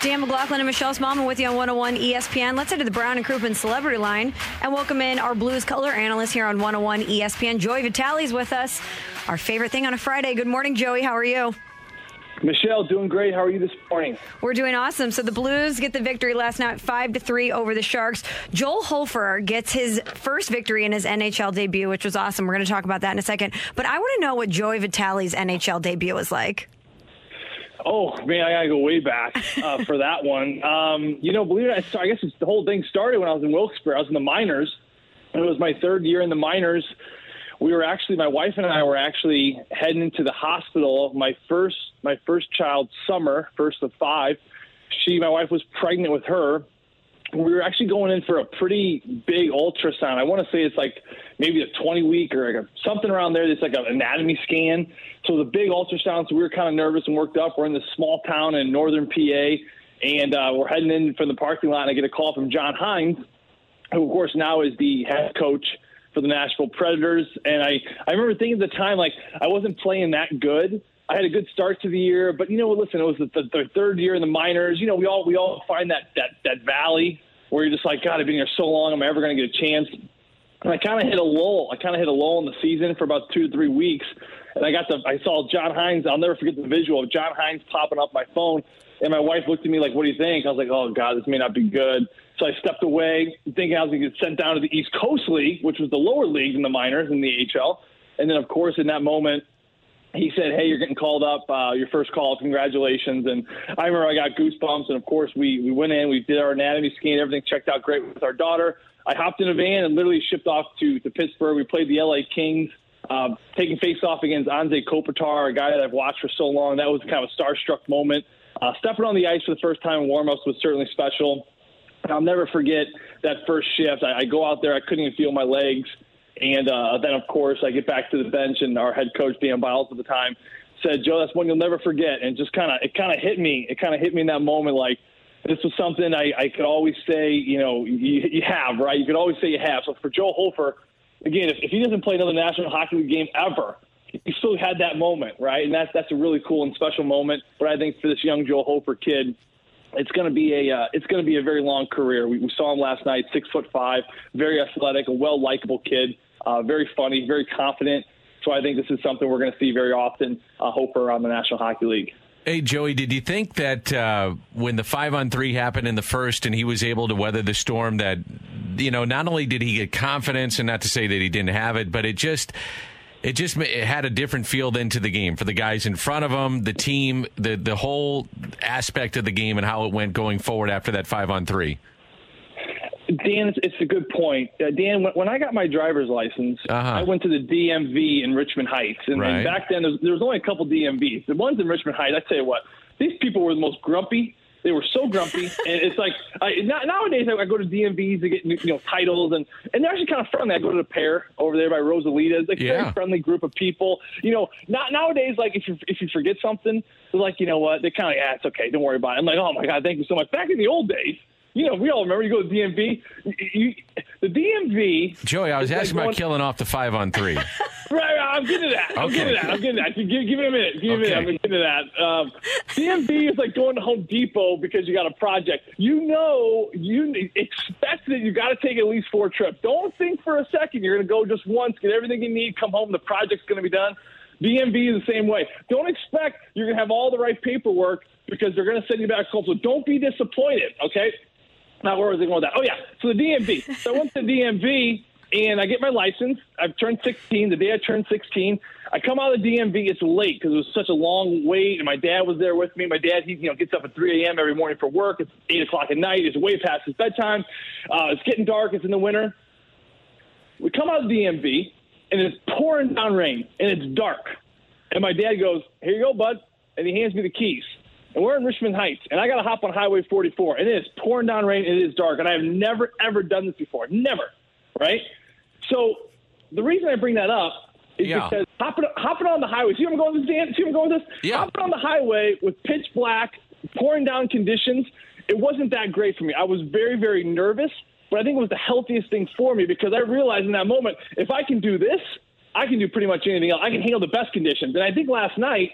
Dan McLaughlin and Michelle Smallman with you on 101 ESPN. Let's head to the Brown and Crouppen Celebrity Line and welcome in our Blues color analyst here on 101 ESPN. Joey Vitale's with us. Our favorite thing on a Friday. Good morning, Joey. How are you? Michelle, doing great. How are you this morning? We're doing awesome. So the Blues get the victory last night, five to three over the Sharks. Joel Hofer gets his first victory in his NHL debut, which was awesome. We're going to talk about that in a second. But I want to know what Joey Vitale's NHL debut was like. Oh man, I gotta go way back uh, for that one. Um, you know, believe it, I guess the whole thing started when I was in Wilkes-Barre. I was in the minors. and It was my third year in the minors. We were actually, my wife and I were actually heading into the hospital. My first, my first child, Summer, first of five. She, my wife, was pregnant with her. We were actually going in for a pretty big ultrasound. I want to say it's like maybe a 20 week or like a, something around there. It's like an anatomy scan. So the big ultrasound. So we were kind of nervous and worked up. We're in this small town in northern PA, and uh, we're heading in from the parking lot. And I get a call from John Hynes, who of course now is the head coach for the Nashville Predators. And I I remember thinking at the time like I wasn't playing that good. I had a good start to the year, but you know, listen, it was the, the, the third year in the minors. You know, we all we all find that that that valley where you're just like, God, I've been here so long. Am I ever going to get a chance? And I kind of hit a lull. I kind of hit a lull in the season for about two to three weeks. And I got the, I saw John Hynes. I'll never forget the visual of John Hynes popping up my phone. And my wife looked at me like, "What do you think?" I was like, "Oh God, this may not be good." So I stepped away, thinking I was going to get sent down to the East Coast League, which was the lower league in the minors in the HL. And then, of course, in that moment, he said, "Hey, you're getting called up. Uh, your first call. Congratulations!" And I remember I got goosebumps. And of course, we we went in, we did our anatomy scan, everything checked out great with our daughter. I hopped in a van and literally shipped off to to Pittsburgh. We played the LA Kings, uh, taking face off against Anze Kopitar, a guy that I've watched for so long. That was kind of a starstruck moment. Uh, stepping on the ice for the first time in warmups was certainly special. I'll never forget that first shift. I, I go out there, I couldn't even feel my legs. And uh, then, of course, I get back to the bench, and our head coach, Dan Bylsma at the time, said, Joe, that's one you'll never forget. And just kind of, it kind of hit me. It kind of hit me in that moment like, this was something I, I could always say, you know, you, you have, right? You could always say you have. So for Joe Hofer, again, if, if he doesn't play another National Hockey League game ever, he still had that moment, right? And that's that's a really cool and special moment. But I think for this young Joe Hofer kid, it's going to be a uh, it's going to be a very long career. We, we saw him last night, six foot five, very athletic, a well likable kid, uh, very funny, very confident. So I think this is something we're going to see very often. Uh, Hofer on the National Hockey League. Hey, Joey, did you think that uh, when the five on three happened in the first and he was able to weather the storm, that, you know, not only did he get confidence, and not to say that he didn't have it, but it just. It just it had a different feel then to the game for the guys in front of him, the team, the the whole aspect of the game, and how it went going forward after that five on three. Dan, it's, a good point. Uh, Dan, when, when I got my driver's license, Uh-huh. I went to the DMV in Richmond Heights, and, Right. and back then there was, there was only a couple DMVs. The ones in Richmond Heights, I tell you what, these people were the most grumpy. They were so grumpy, and it's like I, now, nowadays I, I go to DMVs to get you know titles, and and they're actually kind of friendly. I go to the pair over there by Rosalita. It's like a very friendly group of people. You know, not nowadays like if you if you forget something, they're like you know what, they're kind of like, ah, it's okay, don't worry about it. I'm like, oh my god, thank you so much. Back in the old days. You know, we all remember you go to DMV. You, the DMV. Joey, I was is like asking about going- killing off the five on three. Right, I'm getting to that. I'm Okay. getting to that. I'm getting to that. Give, give me a minute. Give me a minute. I'm getting to that. Um, DMV is like going to Home Depot because you got a project. You know, you expect that you got to take at least four trips. Don't think for a second you're going to go just once, get everything you need, come home, the project's going to be done. DMV is the same way. Don't expect you're going to have all the right paperwork because they're going to send you back home. So don't be disappointed, okay? Now, where was I going with that? Oh, yeah. So the DMV. So I went to the DMV, and I get my license. I've turned 16. The day I turned 16, I come out of the DMV. It's late because it was such a long wait, and my dad was there with me. My dad, he you know gets up at 3 a.m. every morning for work. It's 8 o'clock at night. It's way past his bedtime. Uh, it's getting dark. It's in the winter. We come out of the DMV, and it's pouring down rain, and it's dark. And my dad goes, "Here you go, bud," and he hands me the keys. And we're in Richmond Heights, and I got to hop on Highway 44, and it is pouring down rain, and it is dark, and I have never ever done this before, never, right? So the reason I bring that up is Yeah. because hopping, hopping on the highway. See where I'm going with this, Dan? See where I'm going with this? Yeah. Hopping on the highway with pitch black, pouring down conditions, it wasn't that great for me. I was very, very nervous, but I think it was the healthiest thing for me because I realized in that moment, if I can do this, I can do pretty much anything else. I can handle the best conditions. And I think last night,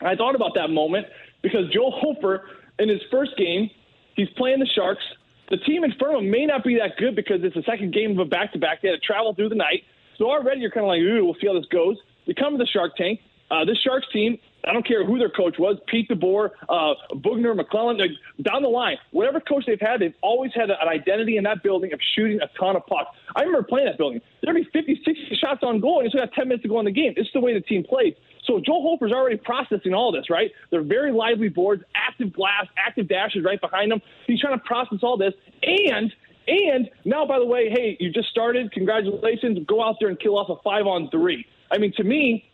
I thought about that moment because Joel Hofer, in his first game, he's playing the Sharks. The team in front of him may not be that good because it's the second game of a back to back. They had to travel through the night. So already you're kind of like, ooh, we'll see how this goes. You come to the Shark Tank. Uh, this Sharks team, I don't care who their coach was, Pete DeBoer, uh, Boughner, McLellan, like, down the line, whatever coach they've had, they've always had an identity in that building of shooting a ton of pucks. I remember playing that building. There'd be 50, 60 shots on goal, and you still got 10 minutes to go in the game. It's the way the team played. So Joel Hofer's already processing all this, right? They're very lively boards, active glass, active dashes right behind him. He's trying to process all this, and and now, by the way, hey, you just started. Congratulations! Go out there and kill off a five on three. I mean, to me,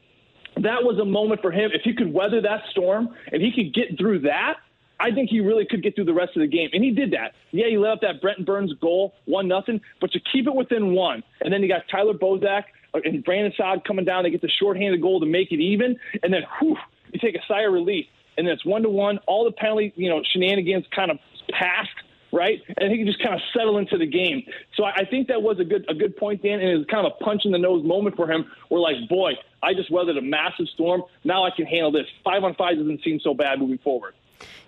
that was a moment for him. If he could weather that storm and he could get through that, I think he really could get through the rest of the game. And he did that. Yeah, he let up that Brent Burns goal, one nothing, but to keep it within one. And then you got Tyler Bozak and Brandon Saad coming down. They get the shorthanded goal to make it even. And then, whew, you take a sigh of relief. And then it's one to one. All the penalty, you know, shenanigans kind of passed right? And he can just kind of settle into the game. So I I think that was a good a good point, Dan, and it was kind of a punch in the nose moment for him. Where like, boy, I just weathered a massive storm. Now I can handle this. Five on five doesn't seem so bad moving forward.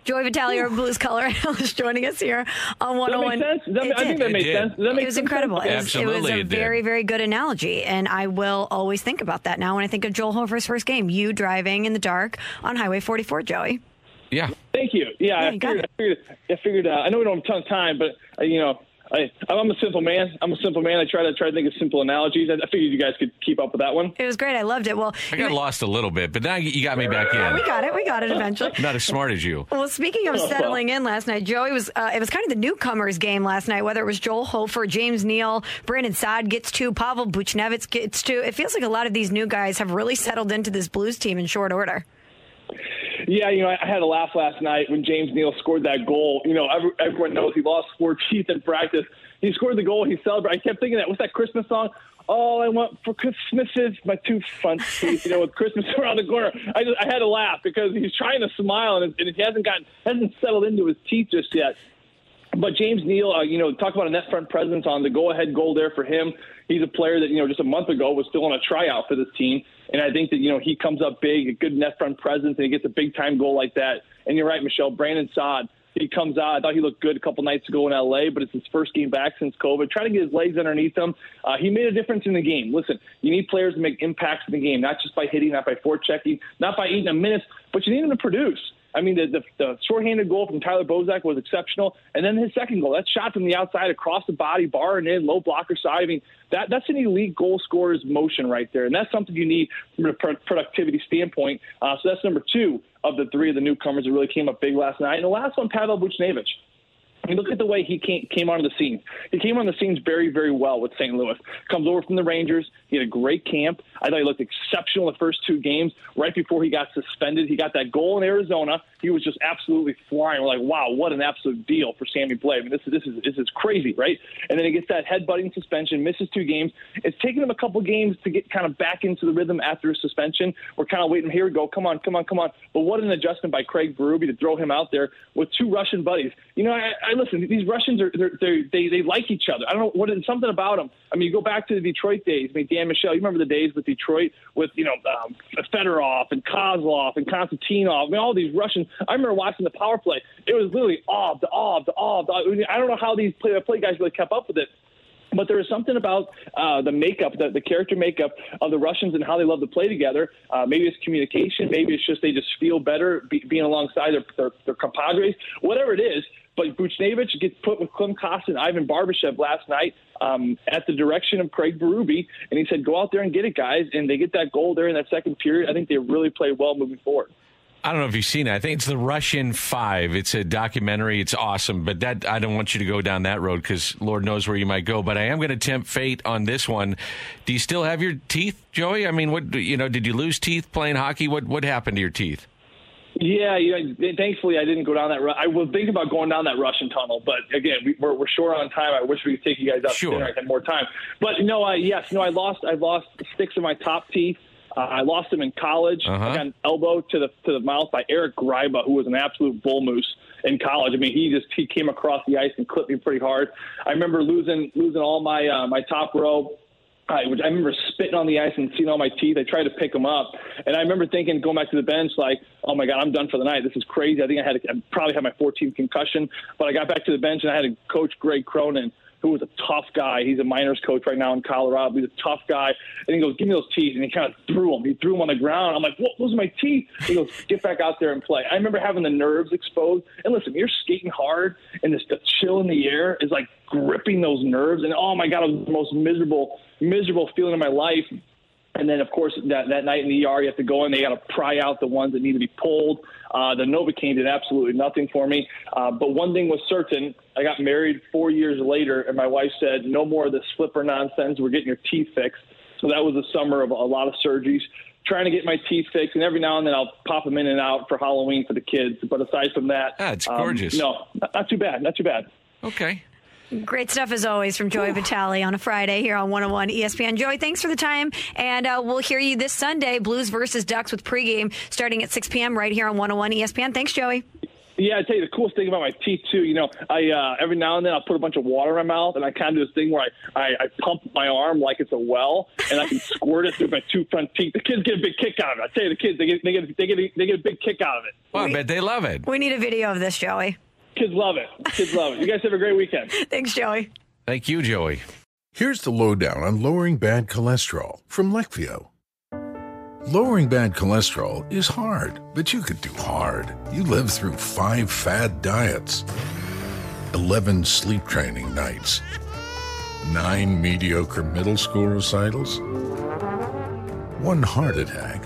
Joey Vitale, our Blues color analyst, joining us here on Does that 101. make sense? That, It I think that made sense. that make It was incredible. sense? It was, it was a it did. very, very good analogy. And I will always think about that now when I think of Joel Hofer's first game. You driving in the dark on Highway 44, Joey. Yeah. Thank you. Yeah, Yeah, I you got figured. I figured. I figured. Uh, I know we don't have a ton of time, but uh, you know, I, I'm a simple man. I'm a simple man. I try to try to think of simple analogies. I, I figured you guys could keep up with that one. It was great. I loved it. Well, I got lost a little bit, but now you got me back in. we got it. We got it eventually. Not as smart as you. Well, speaking of settling in last night, Joey was. Uh, it was kind of the newcomers game last night. Whether it was Joel Hofer, James Neal, Brandon Saad gets two, Pavel Buchnevich gets two. It feels like a lot of these new guys have really settled into this Blues team in short order. Yeah, you know, I had a laugh last night when James Neal scored that goal. You know, every, everyone knows he lost four teeth in practice. He scored the goal. He celebrated. I kept thinking that. What's that Christmas song? All I want for Christmas is my two front teeth. You know, with Christmas around the corner. I just, I had to laugh because he's trying to smile and, and he hasn't gotten hasn't settled into his teeth just yet. But James Neal, uh, you know, talk about a net front presence on the go-ahead goal there for him. He's a player that you know just a month ago was still on a tryout for this team, and I think that you know he comes up big, a good net front presence, and he gets a big-time goal like that. And you're right, Michelle. Brandon Saad, he comes out. I thought he looked good a couple nights ago in LA, but it's his first game back since COVID. Trying to get his legs underneath him. Uh, he made a difference in the game. Listen, you need players to make impacts in the game, not just by hitting, not by forechecking, not by eating a minutes, but you need them to produce. I mean, the, the, the shorthanded goal from Tyler Bozak was exceptional, and then his second goal, that shot from the outside across the body, bar and in, low blocker side. I mean, that that's an elite goal scorer's motion right there, and that's something you need from a productivity standpoint. Uh, so that's number two of the three of the newcomers that really came up big last night. And the last one, Pavel Buchnevich. I mean, look at the way he came, came onto the scene. He came on the scenes very, very well with St. Louis. Comes over from the Rangers. He had a great camp. I thought he looked exceptional the first two games. Right before he got suspended, he got that goal in Arizona. He was just absolutely flying. We're like, wow, what an absolute deal for Sammy Blais. I mean, this is this is this is crazy, right? And then he gets that headbutting suspension, misses two games. It's taken him a couple games to get kind of back into the rhythm after his suspension. We're kind of waiting. Here we go. Come on, come on, come on. But what an adjustment by Craig Berube to throw him out there with two Russian buddies. You know, I, I listen. These Russians are they're, they're, they they like each other. I don't know what is something about them. I mean, you go back to the Detroit days. I mean, Dan Michelle, you remember the days with Detroit with you know um, Fedorov and Kozlov and Konstantinov. I mean, all these Russians. I remember watching the power play. It was literally off the off the off. I don't know how these play, play guys really kept up with it. But there is something about uh, the makeup, the, the character makeup of the Russians and how they love to play together. Uh, maybe it's communication. Maybe it's just they just feel better be, being alongside their, their, their compadres. Whatever it is, But Buchnevich gets put with Klim Kostin, Ivan Barbashev last night um, at the direction of Craig Berube, and he said, "Go out there and get it, guys." And they get that goal there in that second period. I think they really played well moving forward. I don't know if you've seen it. I think it's the Russian Five. It's a documentary. It's awesome, but that I don't want you to go down that road because Lord knows where you might go. But I am going to tempt fate on this one. Do you still have your teeth, Joey? I mean, what you know? Did you lose teeth playing hockey? What what happened to your teeth? Yeah, you know, thankfully I didn't go down that. I was thinking about going down that Russian tunnel, but again, we, are we're short on time. I wish we could take you guys out sure. to dinner. I had more time, but no, I yes, no, I lost. I lost six of my top teeth. Uh, I lost them in college. Uh-huh. I got an elbow to the to the mouth by Eric Gryba, who was an absolute bull moose in college. I mean, he just he came across the ice and clipped me pretty hard. I remember losing losing all my uh, my top row. I, I remember spitting on the ice and seeing all my teeth. I tried to pick them up, and I remember thinking, going back to the bench, like, "Oh my God, I'm done for the night. This is crazy." I think I had I probably had my 14th concussion, but I got back to the bench and I had a coach, Greg Cronin, who was a tough guy. He's a minors coach right now in Colorado. He's a tough guy. And he goes, Give me those teeth. And he kind of threw them. He threw them on the ground. I'm like, What? Those are my teeth. He goes, Get back out there and play. I remember having the nerves exposed. And listen, you're skating hard, and this the chill in the air is like gripping those nerves. And oh my God, it was the most miserable, miserable feeling in my life. And then, of course, that, that night in the ER, you have to go in. They got to pry out the ones that need to be pulled. Uh, the Novocaine did absolutely nothing for me. Uh, but one thing was certain. I got married four years later, and my wife said, no more of this flipper nonsense. We're getting your teeth fixed. So that was the summer of a lot of surgeries, trying to get my teeth fixed. And every now and then I'll pop them in and out for Halloween for the kids. But aside from that, ah, it's gorgeous. Um, no, not, not too bad. Not too bad. Okay. Great stuff as always from Joey Vitale on a Friday here on 101 ESPN. Joey, thanks for the time. And uh, we'll hear you this Sunday, Blues versus Ducks with pregame starting at 6 p.m. right here on 101 ESPN. Thanks, Joey. Yeah, I tell you the coolest thing about my teeth too. You know, I uh, every now and then I'll put a bunch of water in my mouth, and I kind of do this thing where I, I I pump my arm like it's a well, and I can squirt it through my two front teeth. The kids get a big kick out of it. I tell you, the kids they get they get they get a, they get a big kick out of it. Well, I bet they love it. We need a video of this, Joey. Kids love it. Kids love it. You guys have a great weekend. Thanks, Joey. Thank you, Joey. Here's the lowdown on lowering bad cholesterol from Leqvio. Lowering bad cholesterol is hard, but you could do hard. You lived through five fad diets, 11 sleep training nights, nine mediocre middle school recitals, one heart attack.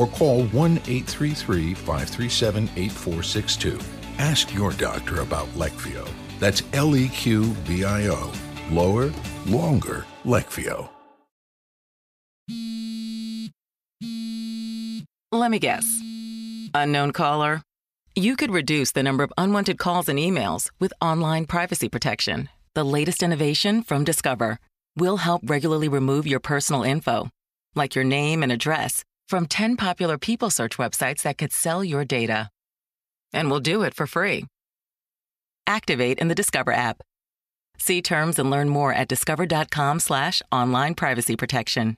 or call 1 833 537 8462. Ask your doctor about Leqvio. That's L E Q V I O. Lower, longer, Leqvio. Let me guess. Unknown caller? You could reduce the number of unwanted calls and emails with online privacy protection. The latest innovation from Discover will help regularly remove your personal info, like your name and address from 10 popular people search websites that could sell your data. And we'll do it for free. Activate in the Discover app. See terms and learn more at discover.com slash online privacy protection.